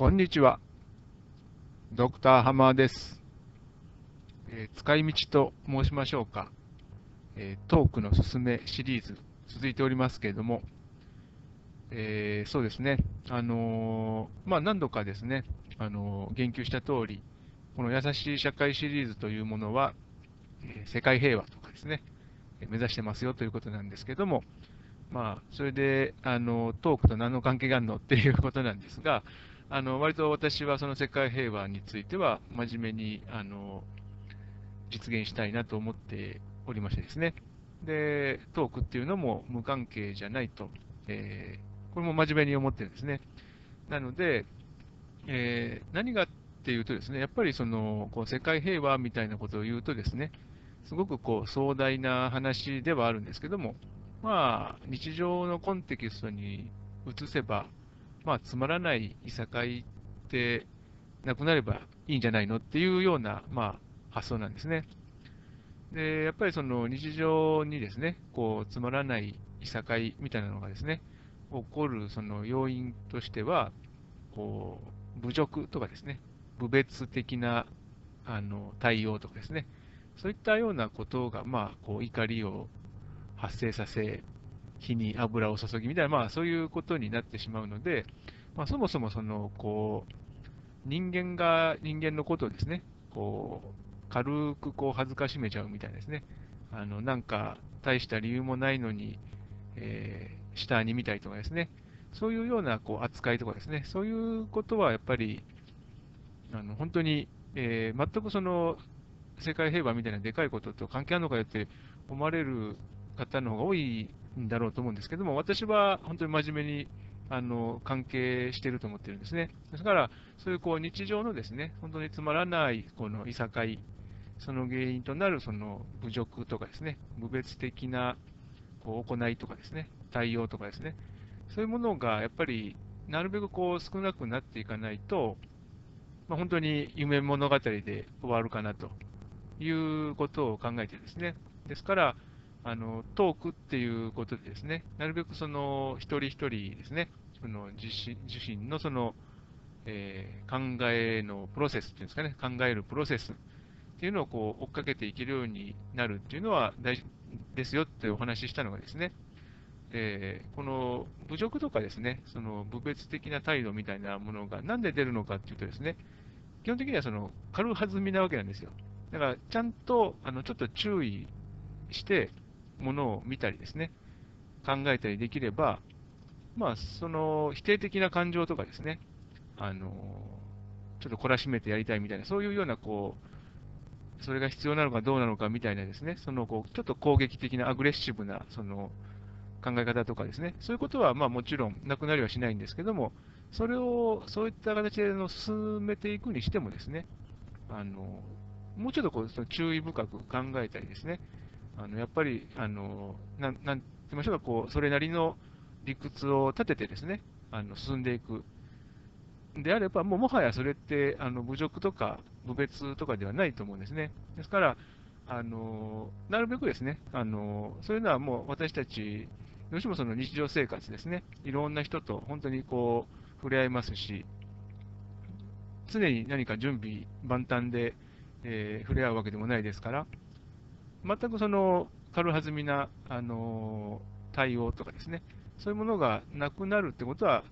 こんにちは。ドクターハマーです。えー、使い道と申しましょうか、えー、トークのすすめシリーズ続いておりますけれども、えー、そうですね、あのまあ、何度かですね、あの言及した通り、この優しい社会シリーズというものは、え世界平和とかですね、目指してますよということなんですけども、まあ、それであのトークと何の関係があるのっていうことなんですが、あの割と私はその世界平和については真面目にあの実現したいなと思っておりましてですね、でトークっていうのも無関係じゃないと、えー、これも真面目に思ってるんですね。なので、えー、何がっていうとですね、やっぱりそのこう世界平和みたいなことを言うとですね、すごくこう壮大な話ではあるんですけども、まあ、日常のコンテキストに移せば、まあ、つまらないいさかいってなくなればいいんじゃないのっていうような、まあ、発想なんですね。で、やっぱりその日常にですね、こう、つまらないいさかいみたいなのがですね、起こるその要因としては、こう、侮辱とかですね、侮蔑的なあの対応とかですね、そういったようなことが、まあ、こう怒りを発生させ、火に油を注ぎみたいな、まあ、そういうことになってしまうので、まあ、そもそもそのこう人間が人間のことをですね、こう軽くこう恥ずかしめちゃうみたいですね。あのなんか大した理由もないのに、えー、下に見たりとかですね、そういうようなこう扱いとかですね、そういうことはやっぱりあの本当に、えー、全くその世界平和みたいなでかいことと関係あるのかよって思われる方の方が多いんだろうと思うんですけども、私は本当に真面目にあの関係していると思ってるんですね。ですから、そういうこう日常のですね、本当につまらないこのいさかい、その原因となるその侮辱とかですね、無別的なこう行いとかですね、対応とかですね、そういうものがやっぱりなるべくこう少なくなっていかないと、まあ、本当に夢物語で終わるかなということを考えてですね。ですから、あのトークっていうことでですね、なるべくその一人一人ですね、その自身自身のその、えー、考えのプロセスっていうんですかね、考えるプロセスっていうのをこう追っかけていけるようになるっていうのは大事ですよってお話ししたのがですね、えー、この侮辱とかですね、その侮蔑的な態度みたいなものがなんで出るのかっていうとですね、基本的にはその軽はずみなわけなんですよ。だから、ちゃんとあのちょっと注意して、ものを見たりですね、考えたりできれば、まあ、その否定的な感情とかですね、あのちょっと懲らしめてやりたいみたいな、そういうような、こう、それが必要なのかどうなのかみたいなですね、そのこうちょっと攻撃的なアグレッシブなその考え方とかですね、そういうことはまあもちろんなくなりはしないんですけども、それをそういった形での進めていくにしてもですね、あのもうちょっとこうその注意深く考えたりですね、あのやっぱり、あのなんなんて言いましょうか、こうそれなりの理屈を立ててですね、あの進んでいく。であれば、もうもはやそれってあの侮辱とか侮蔑とかではないと思うんですね。ですから、あのなるべくですね、あのそういうのはもう私たち、どうしてもその日常生活ですね、いろんな人と本当にこう触れ合いますし、常に何か準備万端で、えー、触れ合うわけでもないですから、全くその軽はずみな、あの対応とかですね、そういうものがなくなるってことは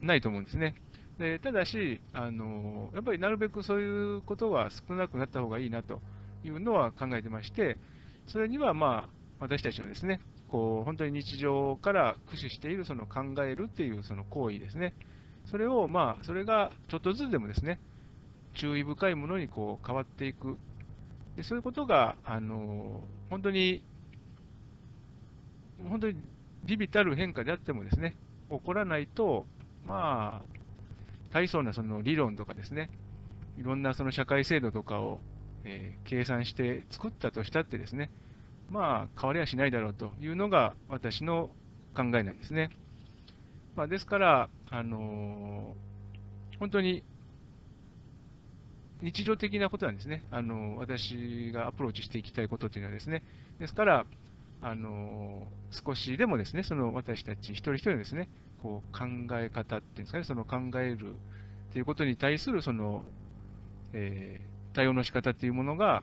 ないと思うんですね。でただし、あのやっぱりなるべくそういうことは少なくなった方がいいなというのは考えてまして、それにはまあ私たちのですね、こう本当に日常から駆使しているその考えるっていうその行為ですね、それをまあそれがちょっとずつでもですね、注意深いものにこう変わっていく。でそういうことが、あの本当に、本当に微々たる変化であってもですね、起こらないと、まあ、大層なその理論とかですね、いろんなその社会制度とかを、えー、計算して作ったとしたってですね、まあ、変わりはしないだろうというのが私の考えなんですね。まあ、ですから、あのー、本当に日常的なことなんですね。あの私がアプローチしていきたいことというのはですね。ですから、あの少しでもですね、その私たち一人一人のですね、こう考え方っていうんですかね、その考えるっていうことに対するその、えー、対応の仕方っていうものが、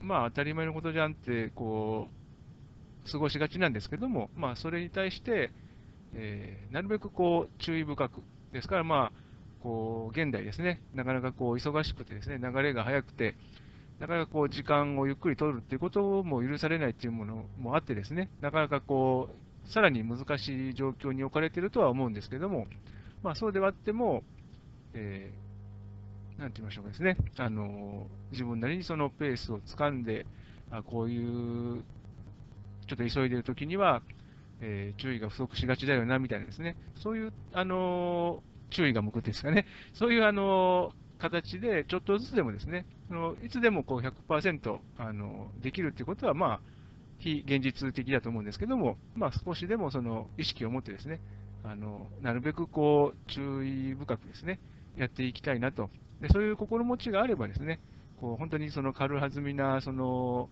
まあ当たり前のことじゃんって、こう、過ごしがちなんですけども、まあそれに対して、えー、なるべくこう注意深く、ですからまあ、こう、現代ですね、なかなかこう忙しくてですね、流れが速くて、なかなかこう時間をゆっくり取るっていうことも許されないっていうものもあってですね、なかなかこう、さらに難しい状況に置かれているとは思うんですけども、まあそうではあっても、えー、なんて言いましょうかですね、あの自分なりにそのペースをつかんで、あこういう、ちょっと急いでいるときには、えー、注意が不足しがちだよな、みたいなですね、そういう、あの注意が向くですかね、そういう、あの形で、ちょっとずつでもですね、そのいつでもこう100%あのできるっていうことは、まあ、非現実的だと思うんですけども、まあ、少しでもその意識を持ってですね、あのなるべくこう注意深くですね、やっていきたいなと。でそういう心持ちがあればですね、こう本当にその軽はずみなその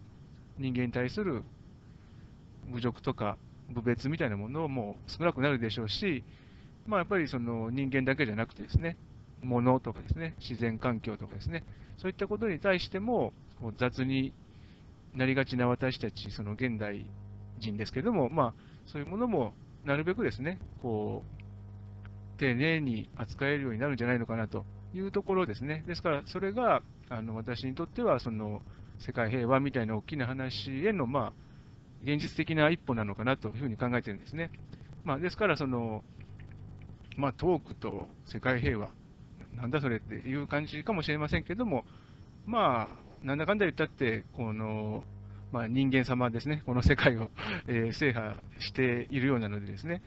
人間に対する侮辱とか侮蔑みたいなものも少なくなるでしょうし、まあ、やっぱりその人間だけじゃなくてですね、物とかですね、自然環境とかですね、そういったことに対しても、こう雑になりがちな私たち、その現代人ですけども、まあ、そういうものもなるべくですね、こう、丁寧に扱えるようになるんじゃないのかなというところですね。ですから、それが、あの私にとっては、その、世界平和みたいな大きな話への、まあ、現実的な一歩なのかなというふうに考えてるんですね。まあ、ですから、その、まあ、トークと世界平和、なんだそれっていう感じかもしれませんけども、まあ、なんだかんだ言ったって、この、まあ、人間様ですね、この世界を、えー、制覇しているようなのでですね、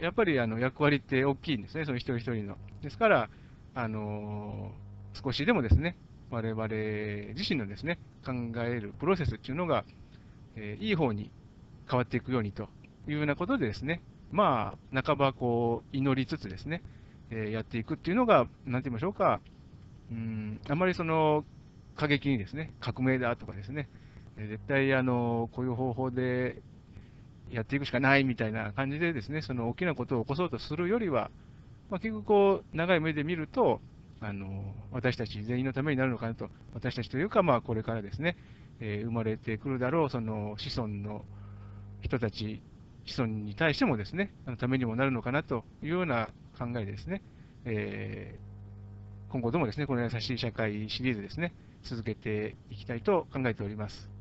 やっぱりあの役割って大きいんですね、その一人一人の。ですから、あのー、少しでもですね、我々自身のですね、考えるプロセスっていうのが、えー、いい方に変わっていくようにというようなことでですね、まあ、半ばこう、祈りつつですね、えやっていくっていうのが、なんて言いましょうか、うん、あまりその過激にですね、革命だとかですね、絶対あのこういう方法でやっていくしかないみたいな感じでですね、その大きなことを起こそうとするよりは、まあ、結局こう、長い目で見ると、あの私たち全員のためになるのかなと、私たちというか、まあ、これからですね、えー、生まれてくるだろう、その子孫の人たち、子孫に対してもですね、あのためにもなるのかなというような考えですね、えー、今後ともですね、この優しい社会シリーズですね、続けていきたいと考えております。